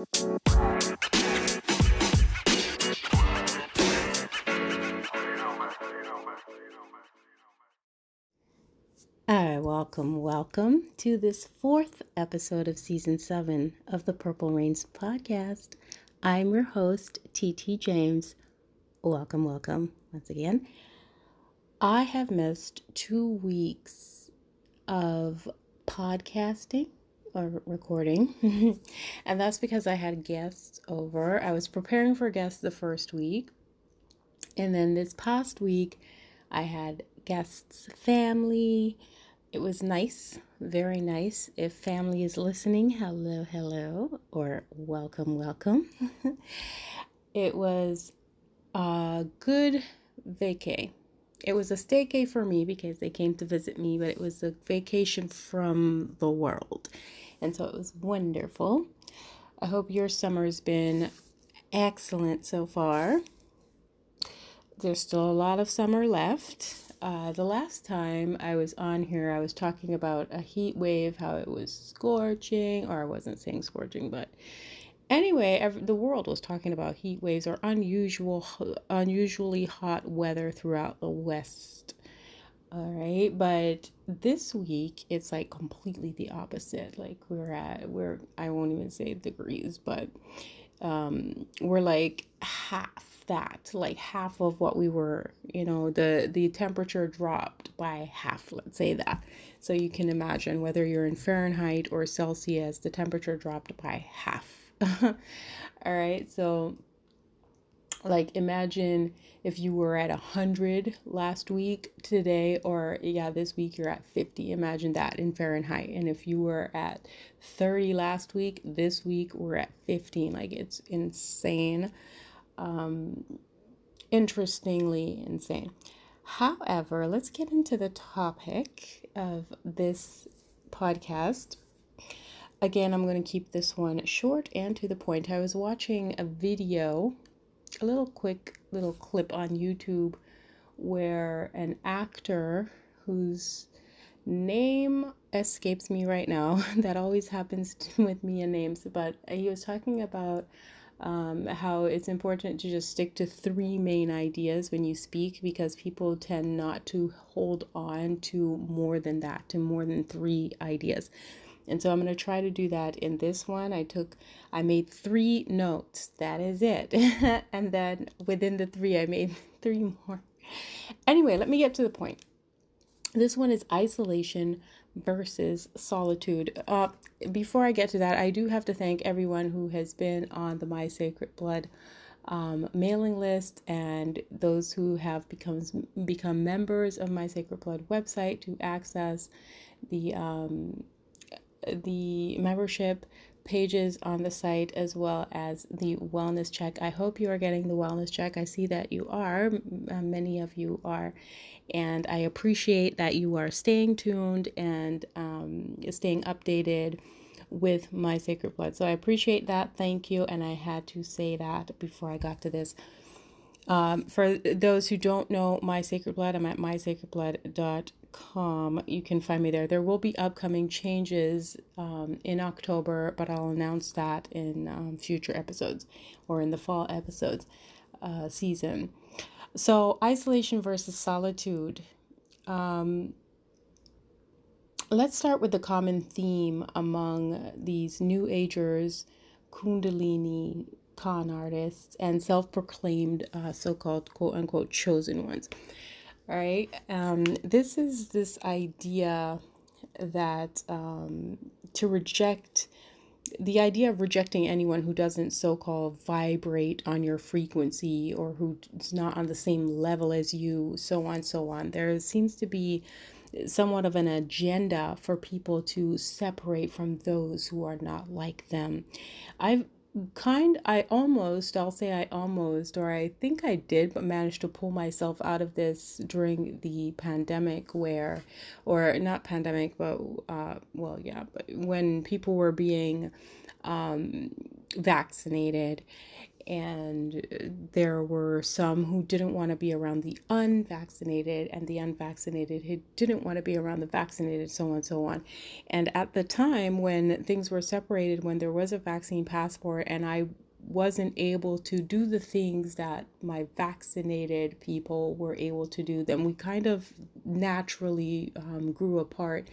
Hi, welcome, welcome to this fourth episode of season seven of the Purpl Reigns podcast. I'm your host, TT James. Welcome, welcome once again. I have missed two weeks of podcasting or recording, and that's because I had guests over. I was preparing for guests the first week, and then this past week, I had guests' family it was nice, very nice. If family is listening, hello, hello, or welcome, welcome. it was a good vacay. It was a staycay for me because they came to visit me, but it was a vacation from the world. And so it was wonderful. I hope your summer's been excellent so far. There's still a lot of summer left uh, the last time I was on here, I was talking about a heat wave, how it was scorching, or I wasn't saying scorching, but anyway, every, the world was talking about heat waves or unusual, unusually hot weather throughout the West. All right, but this week it's like completely the opposite. Like we're at, we're I won't even say degrees, but um, we're like half that like half of what we were you know the the temperature dropped by half let's say that so you can imagine whether you're in fahrenheit or celsius the temperature dropped by half all right so like imagine if you were at 100 last week today or yeah this week you're at 50 imagine that in fahrenheit and if you were at 30 last week this week we're at 15 like it's insane um, interestingly insane. However, let's get into the topic of this podcast. Again, I'm going to keep this one short and to the point. I was watching a video, a little quick little clip on YouTube where an actor whose name escapes me right now, that always happens with me in names, but he was talking about um, how it's important to just stick to three main ideas when you speak because people tend not to hold on to more than that, to more than three ideas. And so I'm going to try to do that in this one. I took, I made three notes. That is it. and then within the three, I made three more. Anyway, let me get to the point. This one is isolation versus solitude. Uh, before I get to that, I do have to thank everyone who has been on the My Sacred Blood um, mailing list and those who have become become members of My Sacred Blood website to access the um, the membership pages on the site as well as the wellness check. I hope you are getting the wellness check. I see that you are. Uh, many of you are. And I appreciate that you are staying tuned and um, staying updated with my sacred blood. So I appreciate that. Thank you. And I had to say that before I got to this. Um, for those who don't know my sacred blood, I'm at mysacredblood.com. You can find me there. There will be upcoming changes um, in October, but I'll announce that in um, future episodes or in the fall episodes uh, season. So, isolation versus solitude. Um, let's start with the common theme among these New Agers, Kundalini, con artists, and self proclaimed uh, so called quote unquote chosen ones. All right. Um, this is this idea that um, to reject the idea of rejecting anyone who doesn't so called vibrate on your frequency or who's not on the same level as you, so on, so on. There seems to be somewhat of an agenda for people to separate from those who are not like them. I've kind I almost I'll say I almost or I think I did but managed to pull myself out of this during the pandemic where or not pandemic but uh well yeah but when people were being um vaccinated and there were some who didn't want to be around the unvaccinated, and the unvaccinated who didn't want to be around the vaccinated, so on, and so on. And at the time when things were separated, when there was a vaccine passport, and I wasn't able to do the things that my vaccinated people were able to do, then we kind of naturally um, grew apart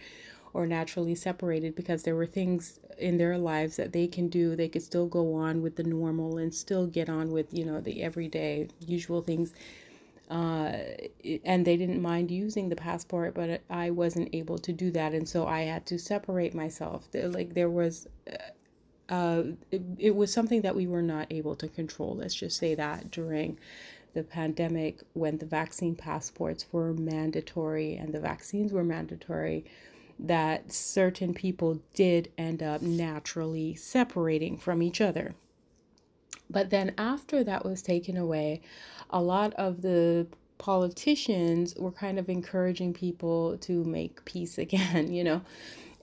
or naturally separated because there were things in their lives that they can do. They could still go on with the normal and still get on with, you know, the everyday usual things. Uh, and they didn't mind using the passport, but I wasn't able to do that. And so I had to separate myself. Like there was, uh, it, it was something that we were not able to control. Let's just say that during the pandemic when the vaccine passports were mandatory and the vaccines were mandatory that certain people did end up naturally separating from each other. But then, after that was taken away, a lot of the politicians were kind of encouraging people to make peace again, you know.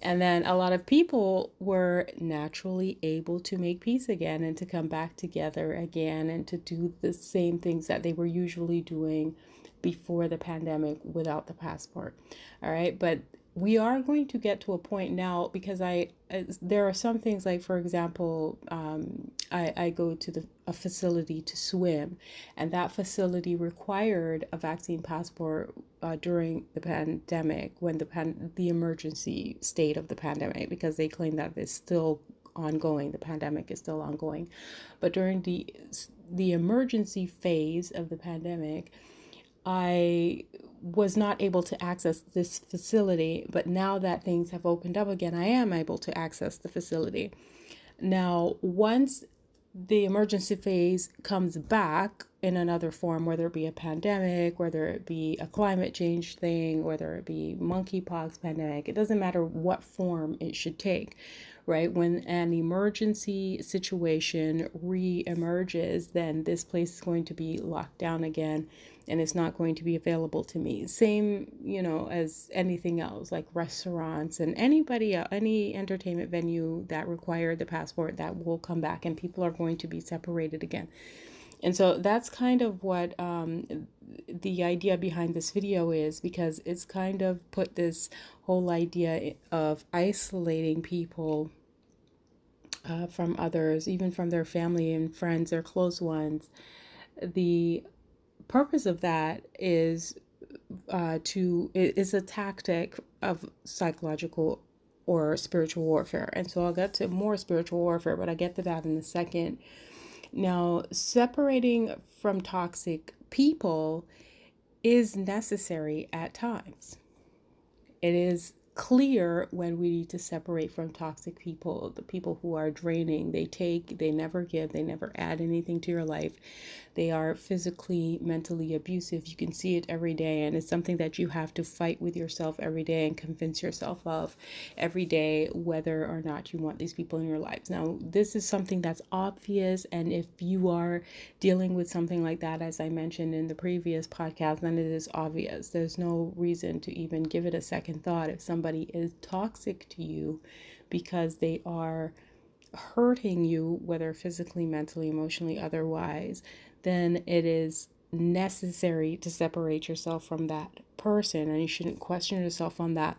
And then a lot of people were naturally able to make peace again and to come back together again and to do the same things that they were usually doing before the pandemic without the passport. All right. But we are going to get to a point now because I there are some things like for example um, I, I go to the a facility to swim and that facility required a vaccine passport uh, during the pandemic when the pan- the emergency state of the pandemic because they claim that it's still ongoing the pandemic is still ongoing. But during the the emergency phase of the pandemic I was not able to access this facility, but now that things have opened up again, I am able to access the facility. Now, once the emergency phase comes back in another form, whether it be a pandemic, whether it be a climate change thing, whether it be monkeypox pandemic, it doesn't matter what form it should take right? When an emergency situation re emerges, then this place is going to be locked down again and it's not going to be available to me. Same, you know, as anything else like restaurants and anybody, any entertainment venue that required the passport that will come back and people are going to be separated again. And so that's kind of what um, the idea behind this video is because it's kind of put this whole idea of isolating people uh, from others, even from their family and friends, their close ones. The purpose of that is uh, to is a tactic of psychological or spiritual warfare. And so I'll get to more spiritual warfare, but I get to that in a second. Now, separating from toxic people is necessary at times. It is clear when we need to separate from toxic people, the people who are draining. They take, they never give, they never add anything to your life. They are physically, mentally abusive. You can see it every day, and it's something that you have to fight with yourself every day and convince yourself of every day whether or not you want these people in your lives. Now, this is something that's obvious, and if you are dealing with something like that, as I mentioned in the previous podcast, then it is obvious. There's no reason to even give it a second thought if somebody is toxic to you because they are hurting you, whether physically, mentally, emotionally, otherwise, then it is necessary to separate yourself from that person and you shouldn't question yourself on that.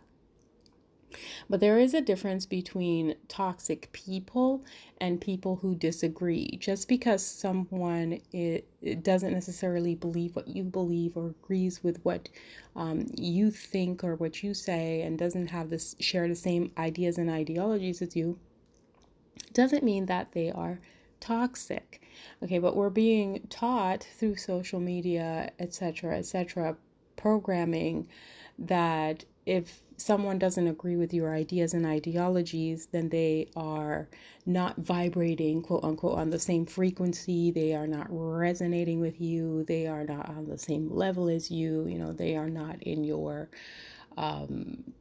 But there is a difference between toxic people and people who disagree. Just because someone it, it doesn't necessarily believe what you believe or agrees with what um, you think or what you say and doesn't have this share the same ideas and ideologies as you, doesn't mean that they are toxic. Okay, but we're being taught through social media, etc., etc., programming that if someone doesn't agree with your ideas and ideologies, then they are not vibrating, quote unquote, on the same frequency. They are not resonating with you. They are not on the same level as you. You know, they are not in your um,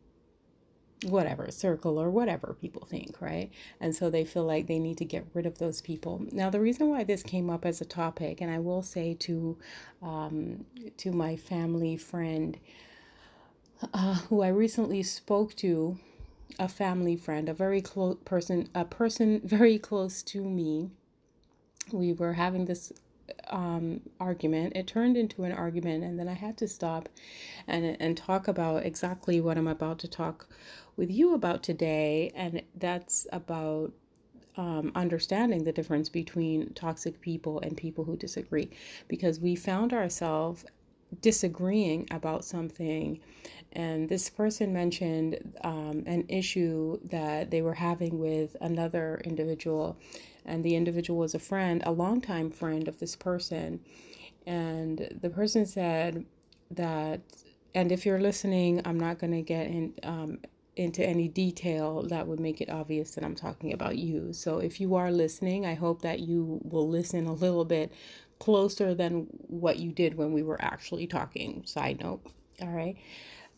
whatever circle or whatever people think, right? And so they feel like they need to get rid of those people. Now, the reason why this came up as a topic, and I will say to um, to my family friend uh, who I recently spoke to, a family friend, a very close person, a person very close to me. we were having this um, argument. It turned into an argument, and then I had to stop and and talk about exactly what I'm about to talk with you about today, and that's about um, understanding the difference between toxic people and people who disagree, because we found ourselves disagreeing about something and this person mentioned um, an issue that they were having with another individual and the individual was a friend, a longtime friend of this person. And the person said that, and if you're listening, I'm not going to get in, um, into any detail that would make it obvious that I'm talking about you. So if you are listening, I hope that you will listen a little bit closer than what you did when we were actually talking. Side note. All right.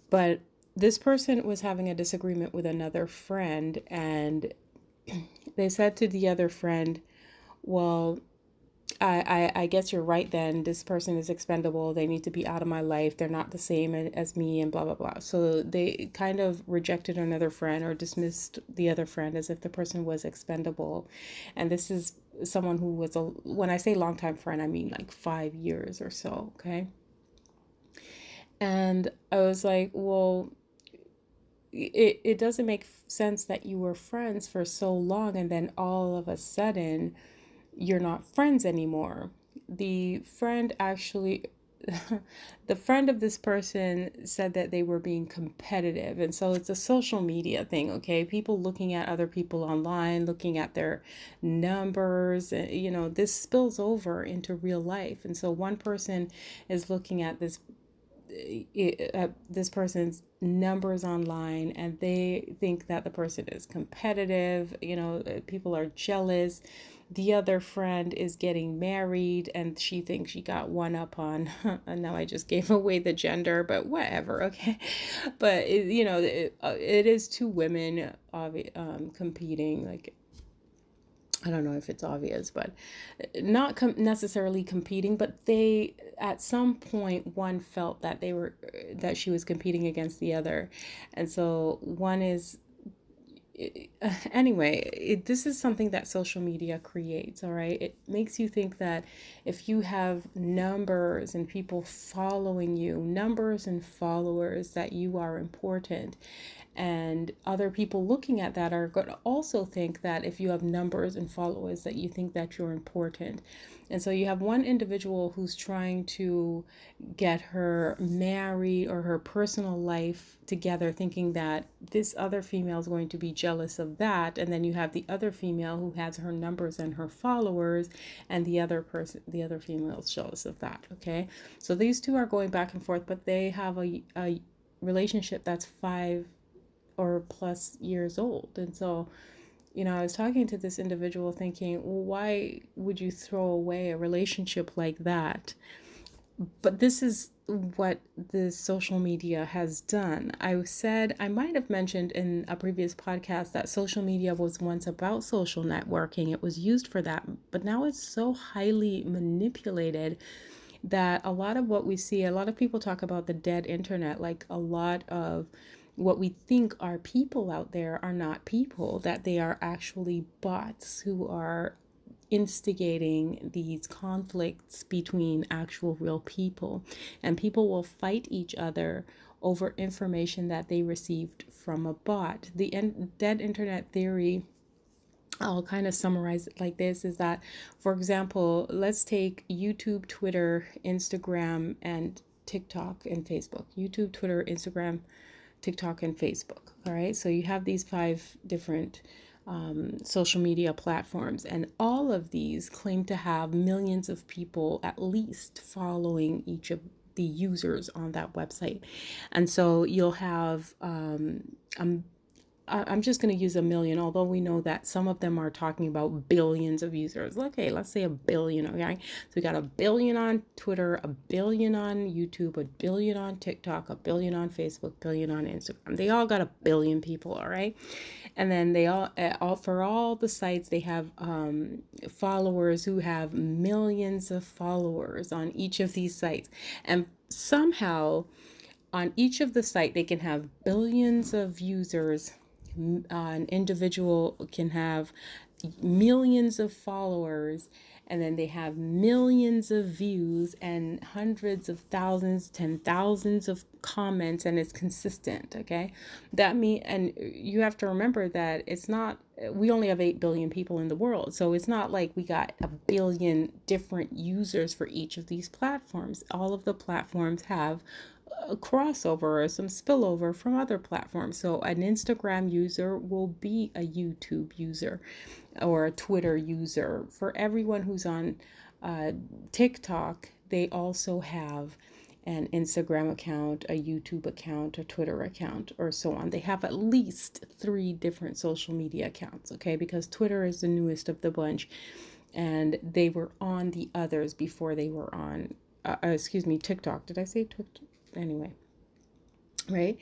But this person was having a disagreement with another friend, and they said to the other friend, Well, I, I, I guess you're right then. This person is expendable. They need to be out of my life. They're not the same as me, and blah, blah, blah. So they kind of rejected another friend or dismissed the other friend as if the person was expendable. And this is someone who was a, when I say longtime friend, I mean like five years or so, okay? And I was like, well, it, it doesn't make sense that you were friends for so long and then all of a sudden you're not friends anymore. The friend actually the friend of this person said that they were being competitive. And so it's a social media thing okay? People looking at other people online looking at their numbers eh, you know this spills over into real life. And so one person is looking at this uh, this person's numbers online and they think that the person is competitive you know uh, people are jealous. The other friend is getting married and she thinks she got one up on and now i just gave away the gender but whatever okay? But it, you know it, uh, it is two women um, competing like I don't know if it's obvious, but uh, not com- necessarily competing, but they at some point one felt that they were uh, that she was competing against the other, and so one is anyway, it, this is something that social media creates, all right? It makes you think that if you have numbers and people following you, numbers and followers, that you are important and other people looking at that are going to also think that if you have numbers and followers that you think that you're important. And so you have one individual who's trying to get her married or her personal life together thinking that this other female is going to be jealous of that. And then you have the other female who has her numbers and her followers and the other person the other female is jealous of that okay? So these two are going back and forth but they have a, a relationship that's five or plus years old. And so, you know, I was talking to this individual thinking, well, why would you throw away a relationship like that? But this is what the social media has done. I said, I might have mentioned in a previous podcast that social media was once about social networking, it was used for that, but now it's so highly manipulated that a lot of what we see, a lot of people talk about the dead internet, like a lot of what we think are people out there are not people, that they are actually bots who are instigating these conflicts between actual real people. And people will fight each other over information that they received from a bot. The en- dead internet theory. I'll kind of summarize it like this is that, for example, let's take YouTube, Twitter, Instagram, and TikTok and Facebook. YouTube, Twitter, Instagram, TikTok, and Facebook. All right, so you have these five different um, social media platforms, and all of these claim to have millions of people at least following each of the users on that website. And so you'll have um, um, I'm just going to use a million, although we know that some of them are talking about billions of users. Okay, let's say a billion, okay? So we got a billion on Twitter, a billion on YouTube, a billion on TikTok, a billion on Facebook, billion on Instagram. They all got a billion people, all right? And then they all, eh, all for all the sites, they have um, followers who have millions of followers on each of these sites. And somehow, on each of the site, they can have billions of users uh, an individual can have millions of followers and then they have millions of views and hundreds of thousands, ten thousands of comments, and it's consistent. Okay, that mean, and you have to remember that it's not. We only have eight billion people in the world, so it's not like we got a billion different users for each of these platforms. All of the platforms have a crossover or some spillover from other platforms. So an Instagram user will be a YouTube user or a Twitter user. For everyone who's on uh, TikTok, they also have an Instagram account, a YouTube account, a Twitter account, or so on. They have at least three different social media accounts, okay? Because Twitter is the newest of the bunch and they were on the others before they were on, uh, uh excuse me, TikTok. Did I say TikTok? Anyway, right?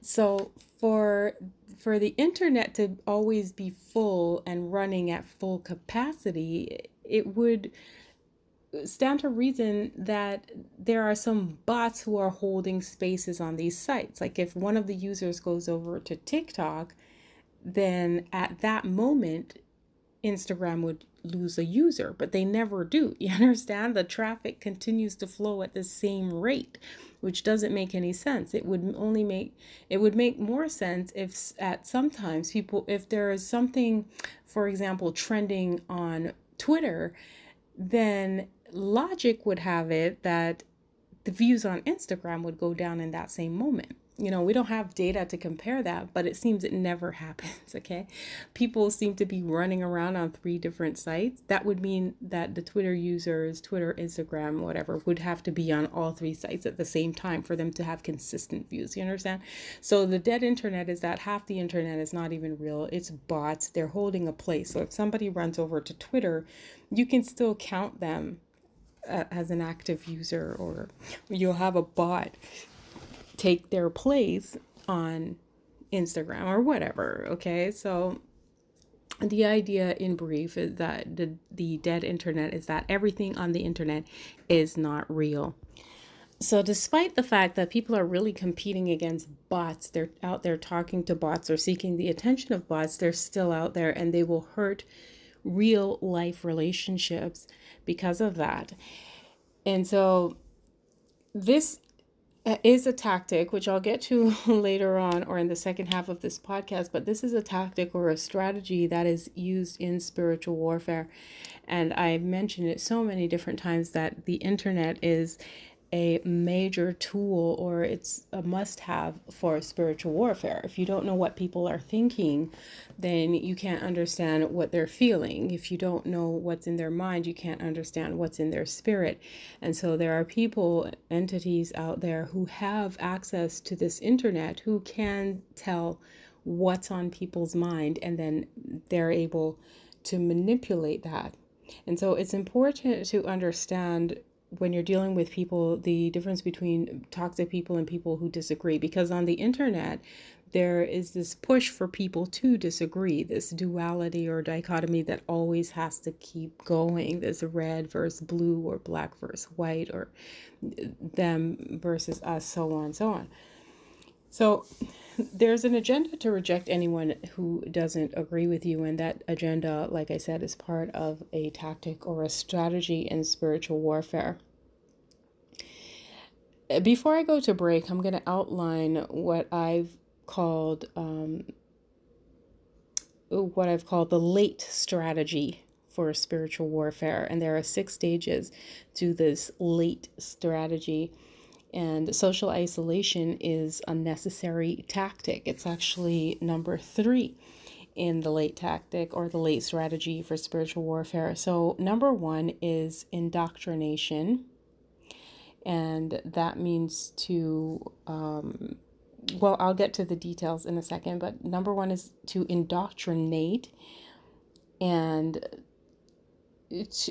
So for for the internet to always be full and running at full capacity, it would stand to reason that there are some bots who are holding spaces on these sites. Like if one of the users goes over to TikTok, then at that moment, Instagram would lose a user, but they never do. You understand? The traffic continues to flow at the same rate, which doesn't make any sense. It would only make it would make more sense if at sometimes people if there is something for example trending on Twitter, then logic would have it that the views on Instagram would go down in that same moment you know, we don't have data to compare that, but it seems it never happens, okay? People seem to be running around on three different sites. That would mean that the Twitter users, Twitter, Instagram, whatever, would have to be on all three sites at the same time for them to have consistent views. You understand? So the dead internet is that half the internet is not even real. It's bots. They're holding a place. So if somebody runs over to Twitter, you can still count them uh, as an active user or you'll have a bot take their place on Instagram or whatever. Okay, so the idea in brief is that the, the dead internet is that everything on the internet is not real. So, despite the fact that people are really competing against bots, they're out there talking to bots or seeking the attention of bots, they're still out there and they will hurt real life relationships because of that. And so, this Uh, is a tactic, which I'll get to later on or in the second half of this podcast, but this is a tactic or a strategy that is used in spiritual warfare. And I've mentioned it so many different times that the internet is a major tool or it's a must have for spiritual warfare. If you don't know what people are thinking, then you can't understand what they're feeling. If you don't know what's in their mind, you can't understand what's in their spirit. And so there are people, entities out there who have access to this internet who can tell what's on people's mind and then they're able to manipulate that. And so it's important to understand when you're dealing with people the difference between toxic people and people who disagree. Because on the internet there is this push for people to disagree this duality or dichotomy that always has to keep going this red versus blue or black versus white or them versus us so on and so on. So there's an agenda to reject anyone who doesn't agree with you, and that agenda, like I said, is part of a tactic or a strategy in spiritual warfare. Before I go to break, I'm going to outline what I've called um, what I've called the late strategy for spiritual warfare, and there are six stages to this late strategy and social isolation is a necessary tactic. It's actually number three in the late tactic or the late strategy for spiritual warfare. So, number one is indoctrination, and that means to, um, well, I'll get to the details in a second, but number one is to indoctrinate, and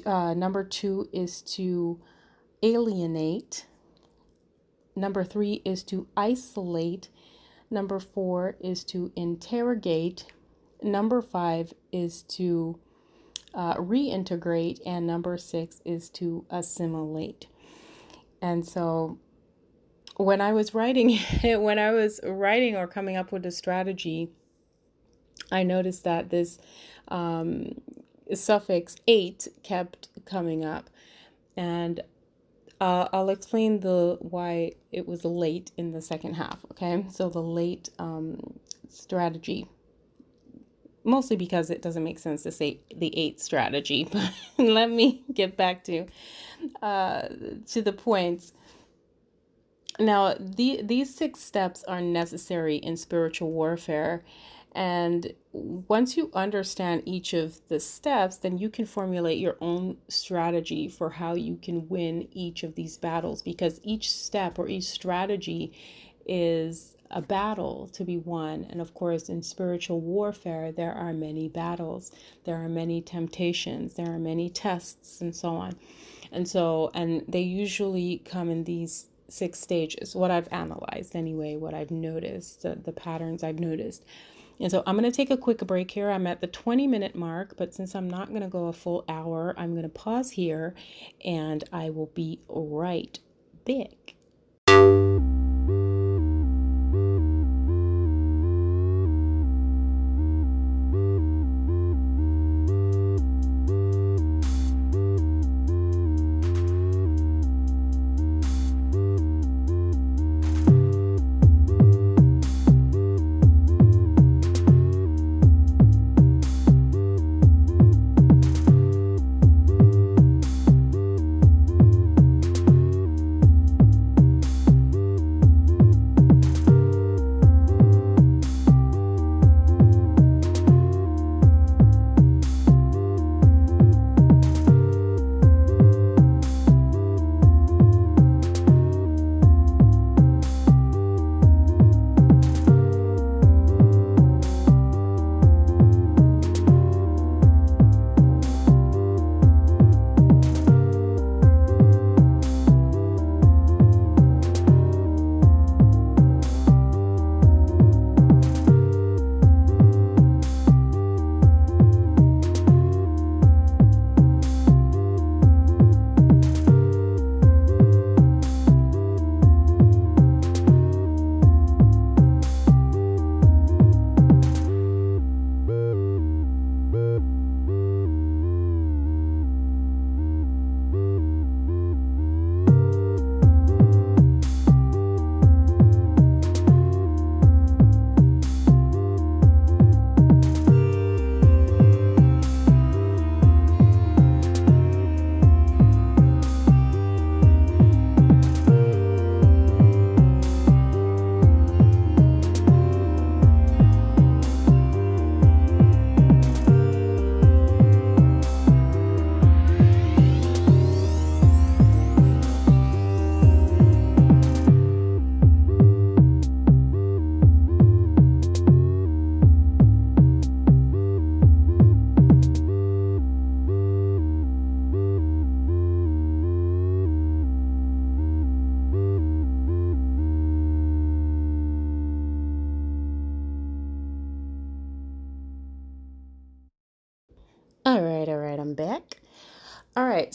uh, number two is to alienate Number three is to isolate. Number four is to interrogate. Number five is to uh, reintegrate. And number six is to assimilate. And so when I was writing when I was writing or coming up with a strategy, I noticed that this um, suffix eight kept coming up. And uh, I'll explain the why it was late in the second half. Okay, so the late um, strategy, mostly because it doesn't make sense to say the eight strategy. But let me get back to uh, to the points. Now, the these six steps are necessary in spiritual warfare and once you understand each of the steps, then you can formulate your own strategy for how you can win each of these battles because each step or each strategy is a battle to be won. And of course, in spiritual warfare, there are many battles, there are many temptations, there are many tests, and so on. And so, and they usually come in these six stages, what I've analyzed anyway, what I've noticed, the, the patterns I've noticed. And so I'm going to take a quick break here. I'm at the 20 minute mark, but since I'm not going to go a full hour, I'm going to pause here and I will be right back.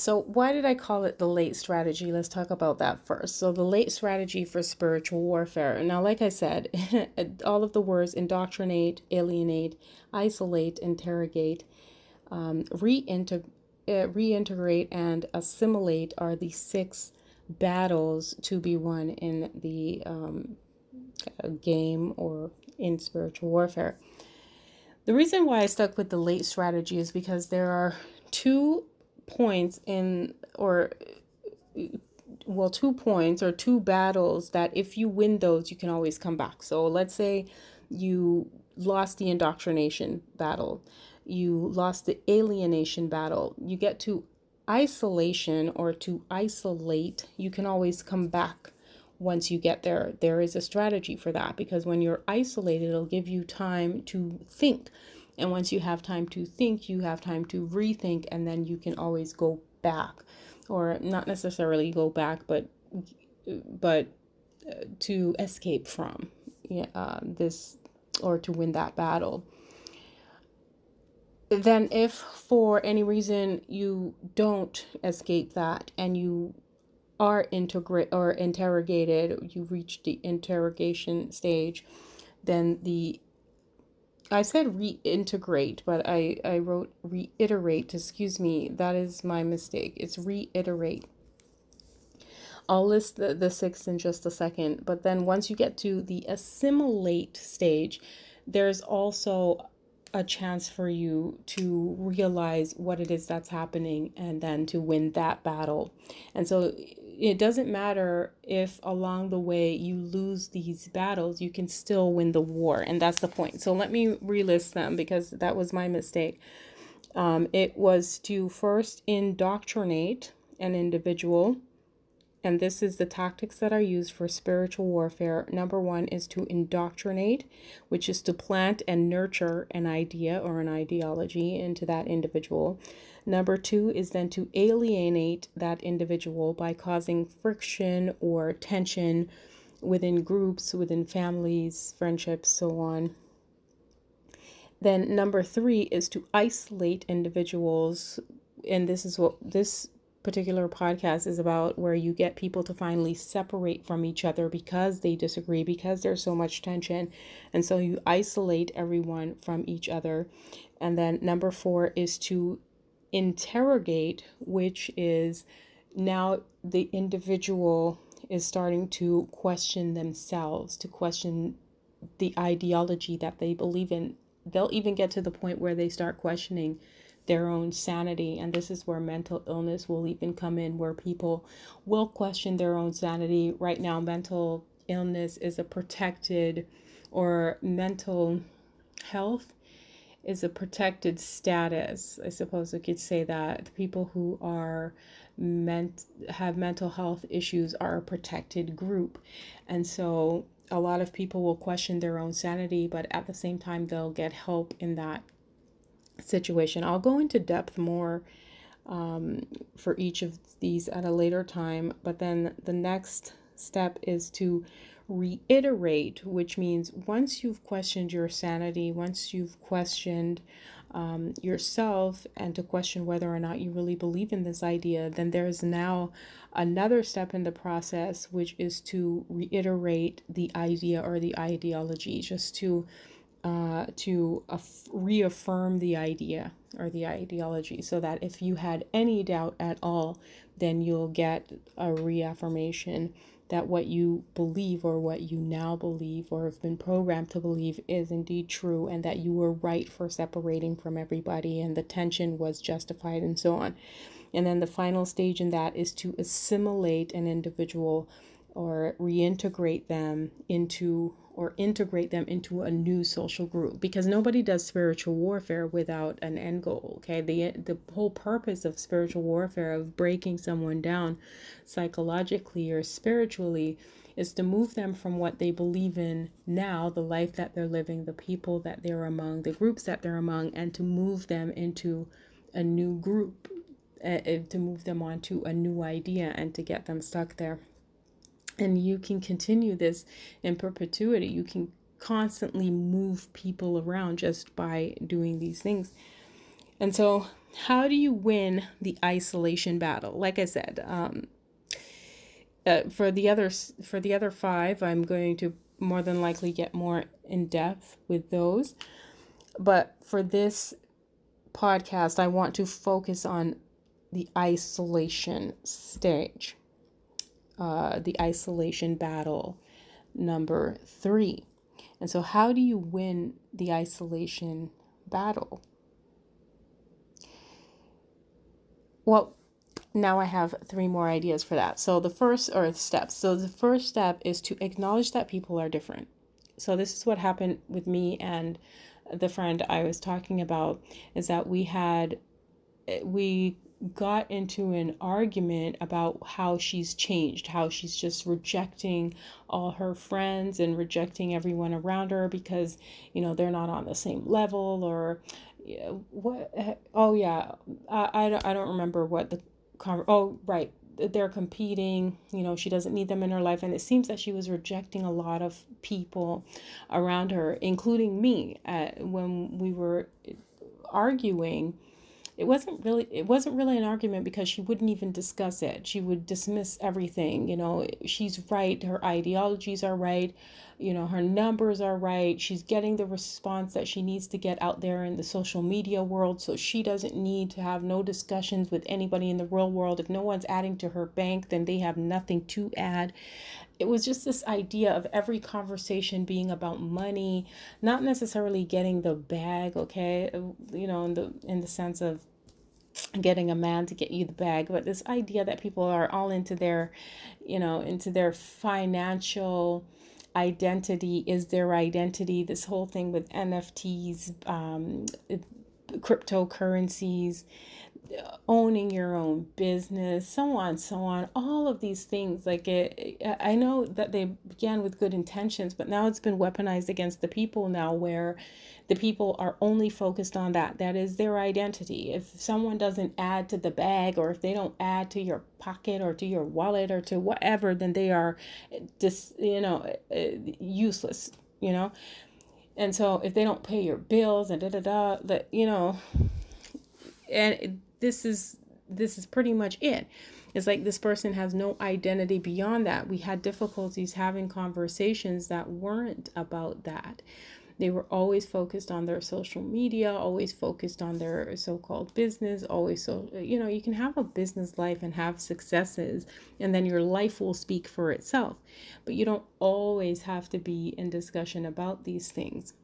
So why did I call it the late strategy? Let's talk about that first. So, the late strategy for spiritual warfare. Now, like I said, all of the words indoctrinate, alienate, isolate, interrogate, um, reintegrate, uh, reintegrate, and assimilate are the six battles to be won in the um, game or in spiritual warfare. The reason why I stuck with the late strategy is because there are two points in, or well, two points or two battles that if you win those, you can always come back. So let's say you lost the indoctrination battle, you lost the alienation battle, you get to isolation or to isolate, you can always come back once you get there. There is a strategy for that because when you're isolated, it'll give you time to think. And once you have time to think, you have time to rethink, and then you can always go back, or not necessarily go back, but but uh, to escape from uh, this or to win that battle. Then, if for any reason you don't escape that and you are integrate or interrogated, you reach the interrogation stage, then the I said reintegrate, but I, I wrote reiterate. Excuse me. That is my mistake. It's reiterate. I'll list the, the six in just a second. But then once you get to the assimilate stage, there's also a chance for you to realize what it is that's happening and then to win that battle. And so it doesn't matter if along the way you lose these battles, you can still win the war. And that's the point. So let me relist them because that was my mistake. Um, it was to first indoctrinate an individual and this is the tactics that are used for spiritual warfare. Number one is to indoctrinate, which is to plant and nurture an idea or an ideology into that individual. Number two is then to alienate that individual by causing friction or tension within groups, within families, friendships, so on. Then number three is to isolate individuals. And this is what this particular podcast is about where you get people to finally separate from each other because they disagree, because there's so much tension. And so you isolate everyone from each other. And then number four is to interrogate, which is now the individual is starting to question themselves, to question the ideology that they believe in. They'll even get to the point where they start questioning their own sanity. And this is where mental illness will even come in, where people will question their own sanity. Right now, mental illness is a protected or mental health is a protected status. I suppose I could say that. People who are meant have mental health issues are a protected group. And so a lot of people will question their own sanity, but at the same time they'll get help in that situation. I'll go into depth more um, for each of these at a later time, but then the next step is to reiterate, which means once you've questioned your sanity, once you've questioned um, yourself, and to question whether or not you really believe in this idea, then there's now another step in the process, which is to reiterate the idea or the ideology, just to uh, to af- reaffirm the idea or the ideology so that if you had any doubt at all, then you'll get a reaffirmation that what you believe or what you now believe or have been programmed to believe is indeed true and that you were right for separating from everybody and the tension was justified and so on. And then the final stage in that is to assimilate an individual or reintegrate them into or integrate them into a new social group because nobody does spiritual warfare without an end goal okay? The the whole purpose of spiritual warfare of breaking someone down psychologically or spiritually is to move them from what they believe in now the life that they're living the people that they're among the groups that they're among and to move them into a new group uh, to move them onto a new idea and to get them stuck there and you can continue this in perpetuity. You can constantly move people around just by doing these things. And so, how do you win the isolation battle? Like I said, um, uh, for the others, for the other five, I'm going to more than likely get more in depth with those. But for this podcast, I want to focus on the isolation stage uh, the isolation battle number three. And so, how do you win the isolation battle? Well, now I have three more ideas for that. So, the first or steps. So, the first step is to acknowledge that people are different. So, this is what happened with me and the friend I was talking about is that we had we got into an argument about how she's changed, how she's just rejecting all her friends and rejecting everyone around her because, you know, they're not on the same level or what oh yeah I, I, don't, remember what the oh right they're competing you know she doesn't need them in her life. And it seems that she was rejecting a lot of people around her including me uh, when we were arguing it wasn't really it wasn't really an argument because she wouldn't even discuss it. She would dismiss everything you know she's right her ideologies are right you know her numbers are right. She's getting the response that she needs to get out there in the social media world so she doesn't need to have no discussions with anybody in the real world. If no one's adding to her bank then they have nothing to add it was just this idea of every conversation being about money not necessarily getting the bag okay? You know in the in the sense of getting a man to get you the bag but this idea that people are all into their you know into their financial identity is their identity this whole thing with nfts um, cryptocurrencies owning your own business, so on, so on. All of these things, like it, I know that they began with good intentions, but now it's been weaponized against the people now, where the people are only focused on that. That is their identity. If someone doesn't add to the bag, or if they don't add to your pocket, or to your wallet, or to whatever, then they are just, you know, eh, eh, useless. You know. And so if they don't pay your bills and da da da, that you know, and this is this is pretty much it. It's like this person has no identity beyond that. We had difficulties having conversations that weren't about that. They were always focused on their social media always focused on their so-called business always so you know you can have a business life and have successes and then your life will speak for itself. But you don't always have to be in discussion about these things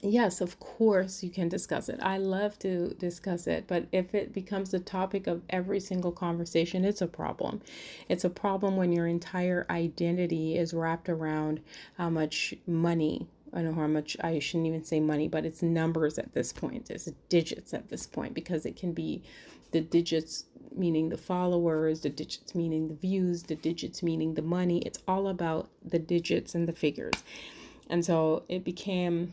yes, of course you can discuss it. I love to discuss it, but if it becomes the topic of every single conversation, it's a problem. It's a problem when your entire identity is wrapped around how much money. I don't know how much I shouldn't even say money, but it's numbers at this point. It's digits at this point because it can be the digits meaning the followers, the digits meaning the views, the digits meaning the money. It's all about the digits and the figures. And so it became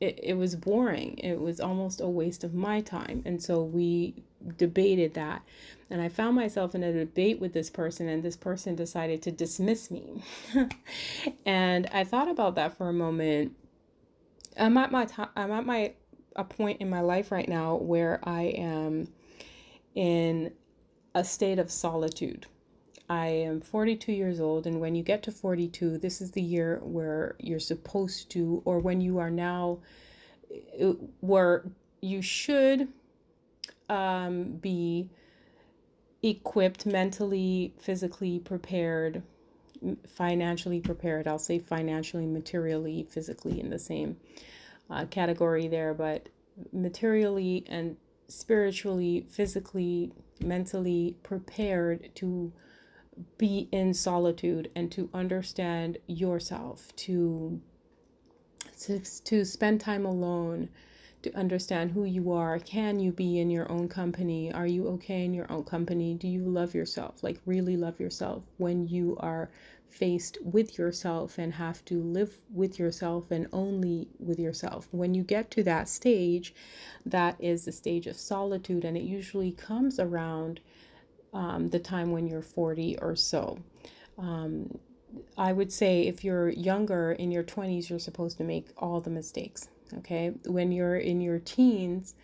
it, it was boring. It was almost a waste of my time. And so we debated that. And I found myself in a debate with this person, and this person decided to dismiss me. and I thought about that for a moment. I'm at my time, I'm at my a point in my life right now where I am in a state of solitude. I am 42 years old, and when you get to 42, this is the year where you're supposed to, or when you are now, uh, where you should um, be equipped mentally, physically prepared, financially prepared. I'll say financially, materially, physically in the same uh, category there, but materially and spiritually, physically, mentally prepared to be in solitude and to understand yourself, to, to, to spend time alone, to understand who you are. Can you be in your own company? Are you okay in your own company? Do you love yourself? Like, really love yourself when you are faced with yourself and have to live with yourself and only with yourself. When you get to that stage, that is the stage of solitude, and it usually comes around um, the time when you're 40 or so. Um, I would say if you're younger in your 20s, you're supposed to make all the mistakes. Okay. When you're in your teens,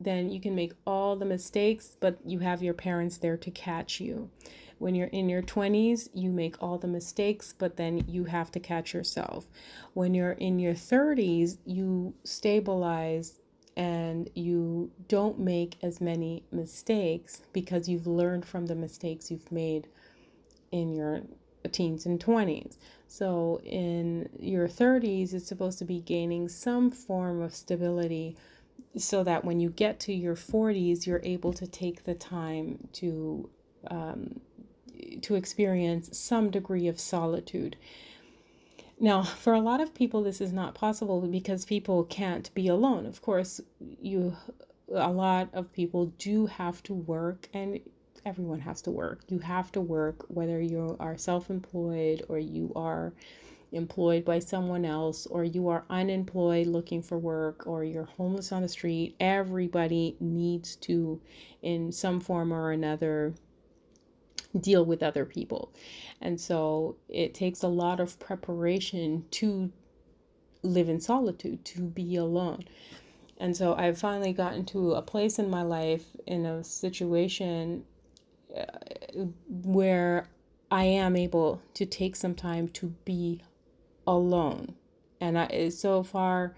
then you can make all the mistakes, but you have your parents there to catch you. When you're in your 20s, you make all the mistakes, but then you have to catch yourself. When you're in your 30s, you stabilize and you don't make as many mistakes because you've learned from the mistakes you've made in your teens and 20s. So in your 30s, it's supposed to be gaining some form of stability so that when you get to your 40s, you're able to take the time to um, to experience some degree of solitude now, for a lot of people, this is not possible because people can't be alone. Of course, you a lot of people do have to work and everyone has to work. You have to work whether you are self-employed or you are employed by someone else or you are unemployed looking for work or you're homeless on the street. Everybody needs to in some form or another deal with other people. And so it takes a lot of preparation to live in solitude, to be alone. And so I've finally gotten to a place in my life in a situation uh, where I am able to take some time to be alone. And I, so far,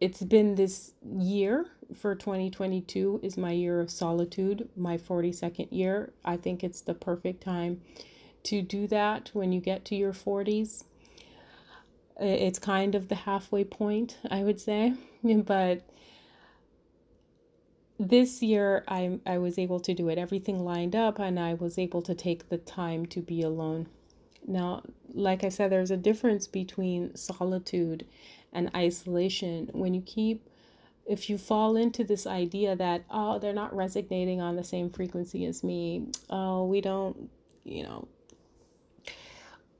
it's been this year for 2022 is my year of solitude, my 42nd year. I think it's the perfect time to do that when you get to your 40s. It's kind of the halfway point, I would say. But this year I I was able to do it. Everything lined up and I was able to take the time to be alone. Now, like I said, there's a difference between solitude and isolation. When you keep if you fall into this idea that oh they're not resonating on the same frequency as me oh we don't you know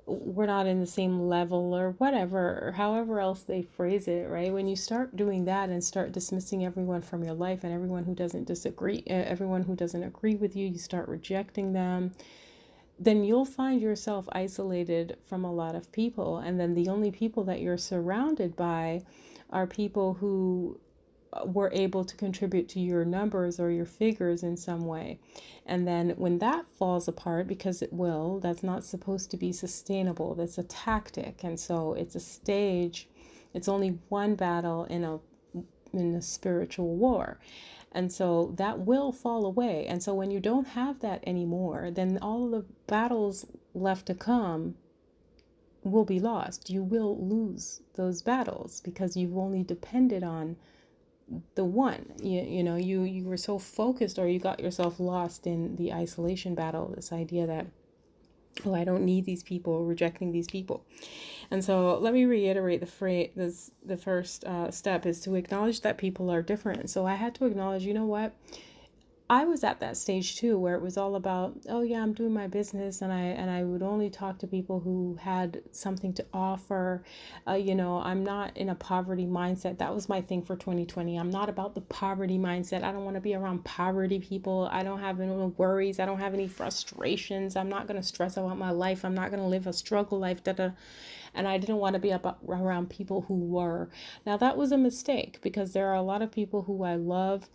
we're not in the same level or whatever or however else they phrase it right? When you start doing that and start dismissing everyone from your life and everyone who doesn't disagree eh, everyone who doesn't agree with you you start rejecting them then you'll find yourself isolated from a lot of people. And then the only people that you're surrounded by are people who were able to contribute to your numbers or your figures in some way. And then when that falls apart, because it will, that's not supposed to be sustainable. That's a tactic. And so it's a stage. It's only one battle in a in a spiritual war. And so that will fall away. And so when you don't have that anymore, then all the battles left to come will be lost. You will lose those battles because you've only depended on the one. You, you know you you were so focused or you got yourself lost in the isolation battle this idea that oh i don't need these people rejecting these people. And so let me reiterate the phrase this the first uh, step is to acknowledge that people are different. So i had to acknowledge you know what I was at that stage too where it was all about oh yeah I'm doing my business and I and I would only talk to people who had something to offer. Uh, you know I'm not in a poverty mindset. That was my thing for 2020 I'm not about the poverty mindset. I don't want to be around poverty people. I don't have any worries. I don't have any frustrations. I'm not going to stress about my life. I'm not going to live a struggle life da da. And I didn't want to be about, around people who were. Now that was a mistake because there are a lot of people who I love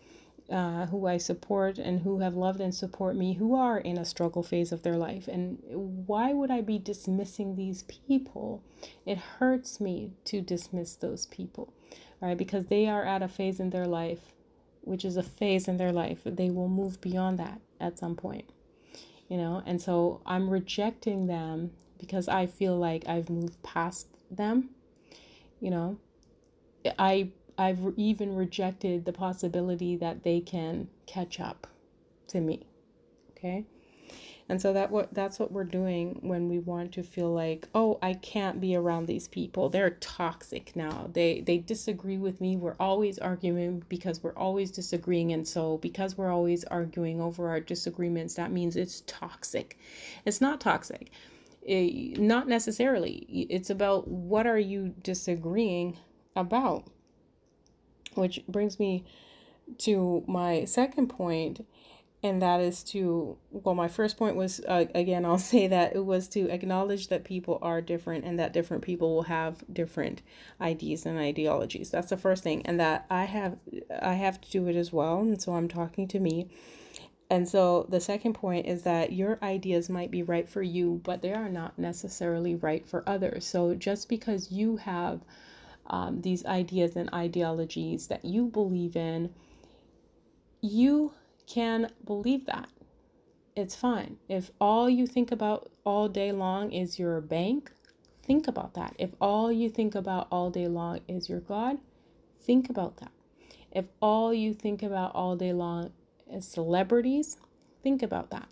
uh, who I support and who have loved and support me who are in a struggle phase of their life. And why would I be dismissing these people? It hurts me to dismiss those people, right? Because they are at a phase in their life, which is a phase in their life. They will move beyond that at some point, you know? And so I'm rejecting them because I feel like I've moved past them, you know? I I've even rejected the possibility that they can catch up to me. Okay? And so that what that's what we're doing when we want to feel like, oh, I can't be around these people. They're toxic now. They they disagree with me. We're always arguing because we're always disagreeing and so because we're always arguing over our disagreements, that means it's toxic. It's not toxic. It, not necessarily. It's about what are you disagreeing about? Which brings me to my second point, and that is to, well, my first point was, uh, again, I'll say that it was to acknowledge that people are different and that different people will have different ideas and ideologies. That's the first thing, and that I have, I have to do it as well, and so I'm talking to me. And so the second point is that your ideas might be right for you, but they are not necessarily right for others. So just because you have um, these ideas and ideologies that you believe in, you can believe that. It's fine. If all you think about all day long is your bank, think about that. If all you think about all day long is your God, think about that. If all you think about all day long is celebrities, think about that.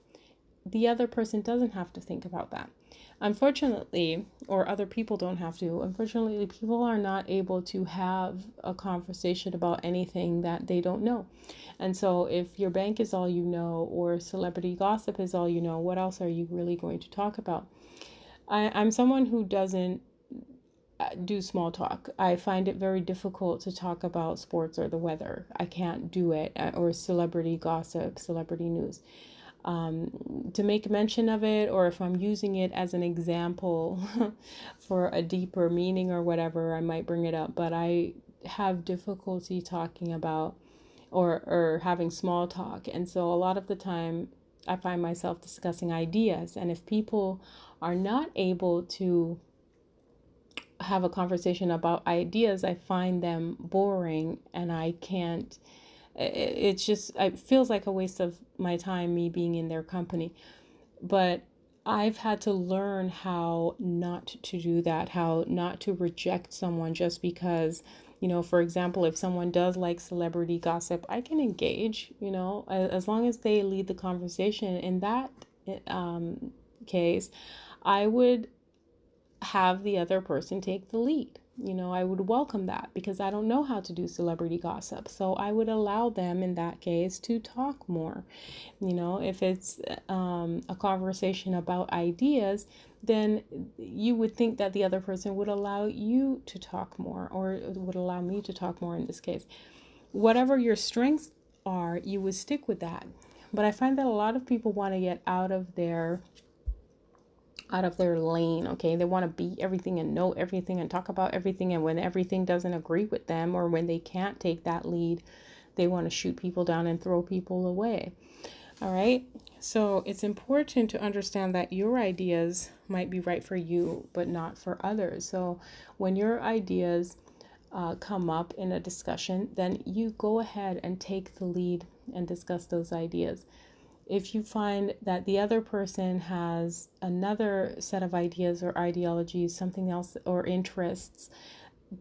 The other person doesn't have to think about that. Unfortunately, or other people don't have to, unfortunately, people are not able to have a conversation about anything that they don't know. And so, if your bank is all you know, or celebrity gossip is all you know, what else are you really going to talk about? I, I'm someone who doesn't uh, do small talk. I find it very difficult to talk about sports or the weather. I can't do it, uh, or celebrity gossip, celebrity news um, to make mention of it or if I'm using it as an example for a deeper meaning or whatever, I might bring it up. But I have difficulty talking about or or having small talk. And so a lot of the time I find myself discussing ideas and if people are not able to have a conversation about ideas, I find them boring and I can't it's just it feels like a waste of my time me being in their company. But I've had to learn how not to do that, how not to reject someone just because, you know, for example, if someone does like celebrity gossip, I can engage, you know, as long as they lead the conversation. In that um, case, I would have the other person take the lead you know, I would welcome that because I don't know how to do celebrity gossip. So I would allow them in that case to talk more. You know, if it's um, a conversation about ideas, then you would think that the other person would allow you to talk more or would allow me to talk more in this case. Whatever your strengths are, you would stick with that. But I find that a lot of people want to get out of their out of their lane, okay? They want to be everything and know everything and talk about everything. And when everything doesn't agree with them or when they can't take that lead, they want to shoot people down and throw people away. All right. So it's important to understand that your ideas might be right for you, but not for others. So when your ideas uh, come up in a discussion, then you go ahead and take the lead and discuss those ideas if you find that the other person has another set of ideas or ideologies, something else, or interests,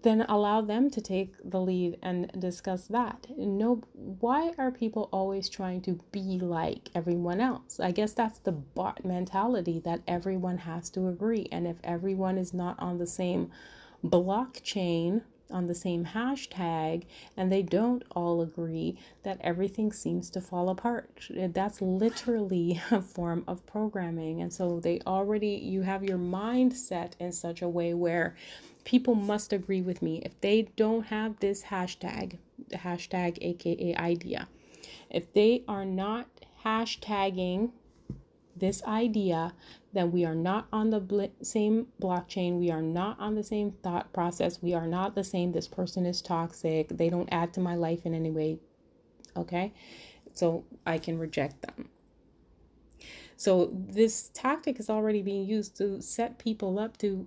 then allow them to take the lead and discuss that. No, why are people always trying to be like everyone else? I guess that's the bot mentality that everyone has to agree. And if everyone is not on the same blockchain on the same hashtag and they don't all agree that everything seems to fall apart. That's literally a form of programming. And so they already, you have your mind set in such a way where people must agree with me. If they don't have this hashtag, the hashtag AKA idea, if they are not hashtagging this idea that we are not on the bl- same blockchain, we are not on the same thought process, we are not the same. This person is toxic, they don't add to my life in any way. Okay, so I can reject them. So, this tactic is already being used to set people up to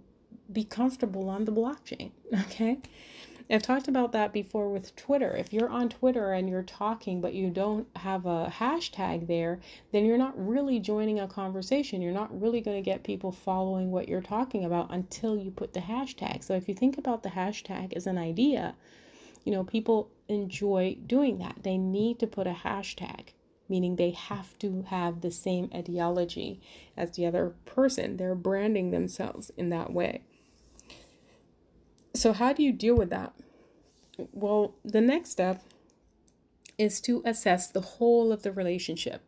be comfortable on the blockchain. Okay. I've talked about that before with Twitter. If you're on Twitter and you're talking, but you don't have a hashtag there, then you're not really joining a conversation. You're not really going to get people following what you're talking about until you put the hashtag. So if you think about the hashtag as an idea, you know, people enjoy doing that. They need to put a hashtag meaning they have to have the same ideology as the other person. They're branding themselves in that way. So, how do you deal with that? Well, the next step is to assess the whole of the relationship.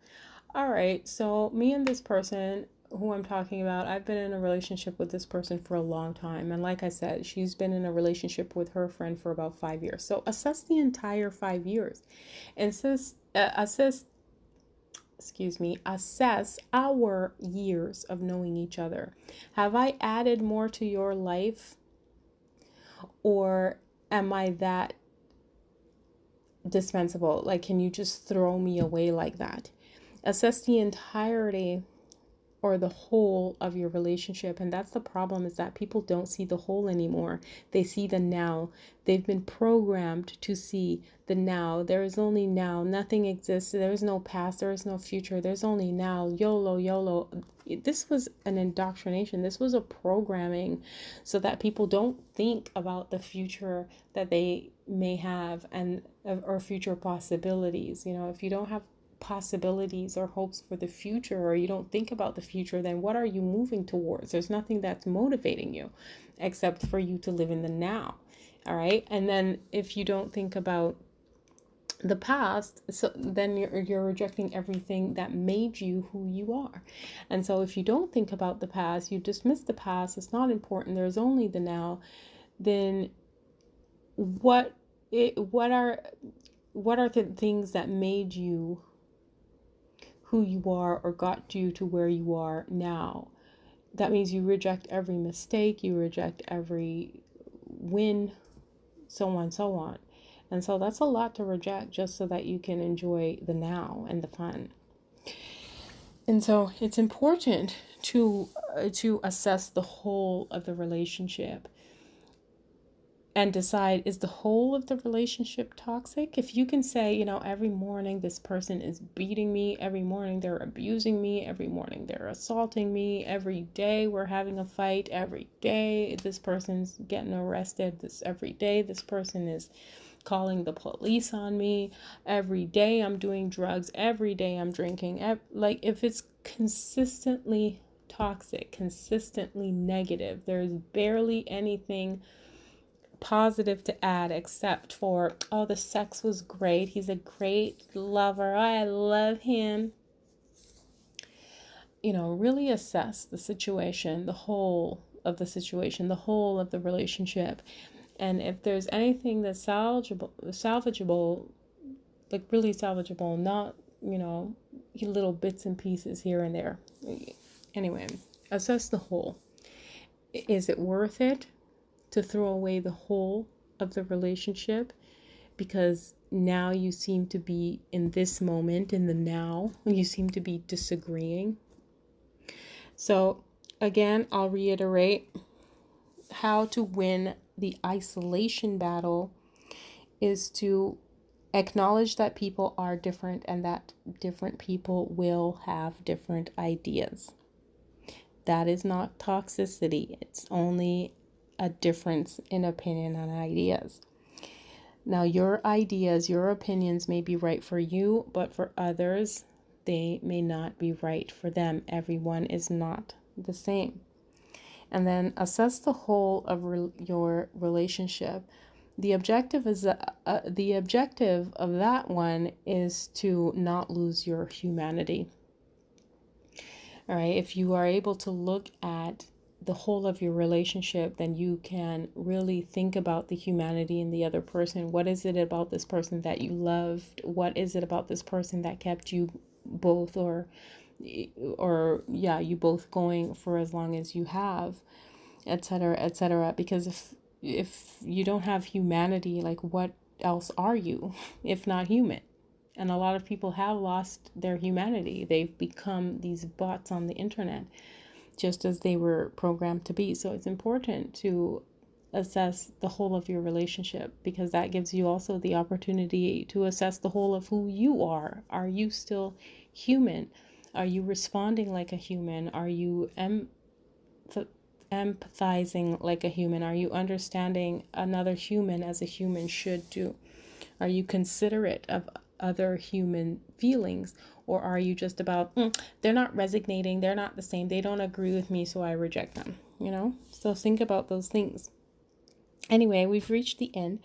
All right, so me and this person who I'm talking about, I've been in a relationship with this person for a long time. And like I said, she's been in a relationship with her friend for about five years. So assess the entire five years and assess, uh, assess excuse me, assess our years of knowing each other. Have I added more to your life or am I that dispensable? Like, can you just throw me away like that? Assess the entirety or the whole of your relationship. And that's the problem is that people don't see the whole anymore. They see the now. They've been programmed to see the now. There is only now. Nothing exists. There is no past. There is no future. There's only now. Yolo yolo. This was an indoctrination. This was a programming so that people don't think about the future that they may have and or future possibilities. You know if you don't have possibilities or hopes for the future or you don't think about the future, then what are you moving towards? There's nothing that's motivating you except for you to live in the now. All right. And then if you don't think about the past so then you're you're rejecting everything that made you who you are and so if you don't think about the past you dismiss the past it's not important there's only the now then what it what are what are the things that made you who you are or got you to where you are now. That means you reject every mistake, you reject every win, so on, so on. And so that's a lot to reject just so that you can enjoy the now and the fun. And so it's important to uh, to assess the whole of the relationship and decide is the whole of the relationship toxic? If you can say, you know, every morning this person is beating me, every morning they're abusing me, every morning they're assaulting me, every day we're having a fight, every day this person's getting arrested, this every day this person is calling the police on me, every day I'm doing drugs, every day I'm drinking, like if it's consistently toxic, consistently negative, there's barely anything positive to add except for, oh, the sex was great. He's a great lover. I love him. You know, really assess the situation, the whole of the situation, the whole of the relationship. And if there's anything that's salvageable, salvageable, like really salvageable, not, you know, little bits and pieces here and there. Anyway, assess the whole. Is it worth it? To throw away the whole of the relationship because now you seem to be in this moment, in the now, you seem to be disagreeing. So, again, I'll reiterate how to win the isolation battle is to acknowledge that people are different and that different people will have different ideas. That is not toxicity, it's only a difference in opinion and ideas. Now, your ideas, your opinions may be right for you, but for others, they may not be right for them. Everyone is not the same. And then assess the whole of re- your relationship. The objective is uh, uh, the objective of that one is to not lose your humanity. All right, if you are able to look at the whole of your relationship, then you can really think about the humanity in the other person. What is it about this person that you loved? What is it about this person that kept you both or or yeah, you both going for as long as you have, etc., etc. Because if if you don't have humanity, like what else are you if not human? And a lot of people have lost their humanity. They've become these bots on the internet just as they were programmed to be. So it's important to assess the whole of your relationship because that gives you also the opportunity to assess the whole of who you are. Are you still human? Are you responding like a human? Are you em- empathizing like a human? Are you understanding another human as a human should do? Are you considerate of other human feelings? Or are you just about, mm, they're not resignating, they're not the same, they don't agree with me, so I reject them? You know? So think about those things. Anyway, we've reached the end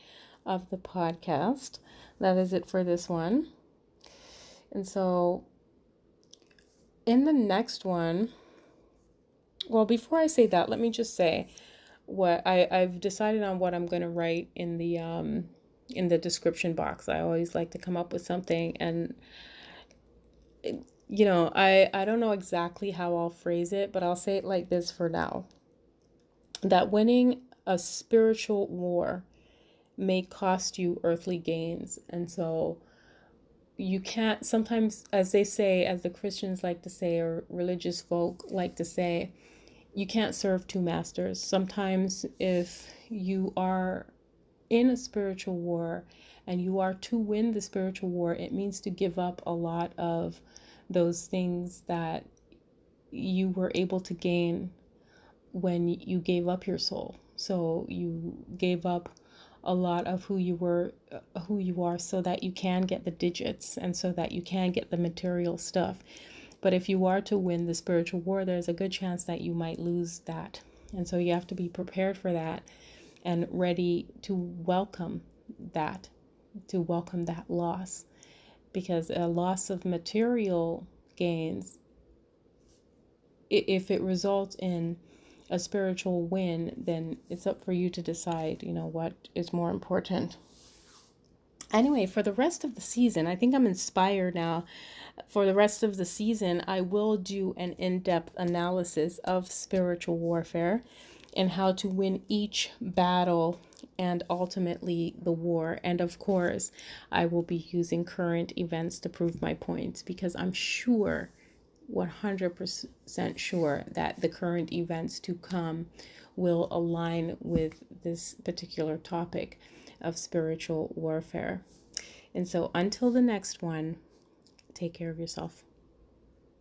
of the podcast. That is it for this one. And so, in the next one, well, before I say that, let me just say what I, I've decided on what I'm going to write in the um in the description box. I always like to come up with something and you know, I I don't know exactly how I'll phrase it, but I'll say it like this for now. That winning a spiritual war may cost you earthly gains. And so you can't sometimes as they say as the Christians like to say or religious folk like to say, you can't serve two masters. Sometimes if you are in a spiritual war and you are to win the spiritual war, it means to give up a lot of those things that you were able to gain when you gave up your soul. So you gave up a lot of who you were who you are so that you can get the digits and so that you can get the material stuff. But if you are to win the spiritual war, there's a good chance that you might lose that. And so you have to be prepared for that and ready to welcome that, to welcome that loss. Because a loss of material gains if it results in a spiritual win then it's up for you to decide you know what is more important. Anyway for the rest of the season i think i'm inspired now. For the rest of the season i will do an in-depth analysis of spiritual warfare and how to win each battle and ultimately the war. And of course, I will be using current events to prove my points because I'm sure, 100% sure, that the current events to come will align with this particular topic of spiritual warfare. And so until the next one, take care of yourself.